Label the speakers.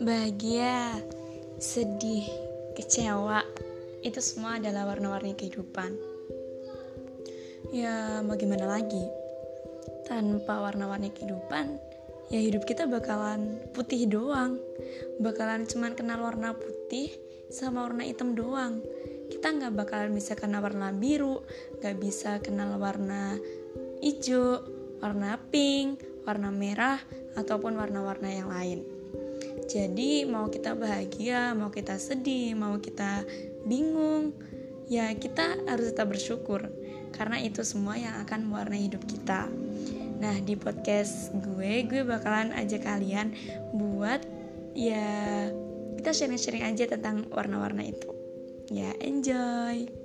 Speaker 1: bahagia, sedih, kecewa, itu semua adalah warna-warni kehidupan. Ya, mau gimana lagi? Tanpa warna-warni kehidupan, ya hidup kita bakalan putih doang. Bakalan cuman kenal warna putih sama warna hitam doang. Kita nggak bakalan bisa kenal warna biru, nggak bisa kenal warna hijau, warna pink, warna merah, ataupun warna-warna yang lain. Jadi mau kita bahagia, mau kita sedih, mau kita bingung, ya kita harus tetap bersyukur karena itu semua yang akan mewarnai hidup kita. Nah di podcast gue, gue bakalan ajak kalian buat ya kita sharing-sharing aja tentang warna-warna itu. Ya enjoy.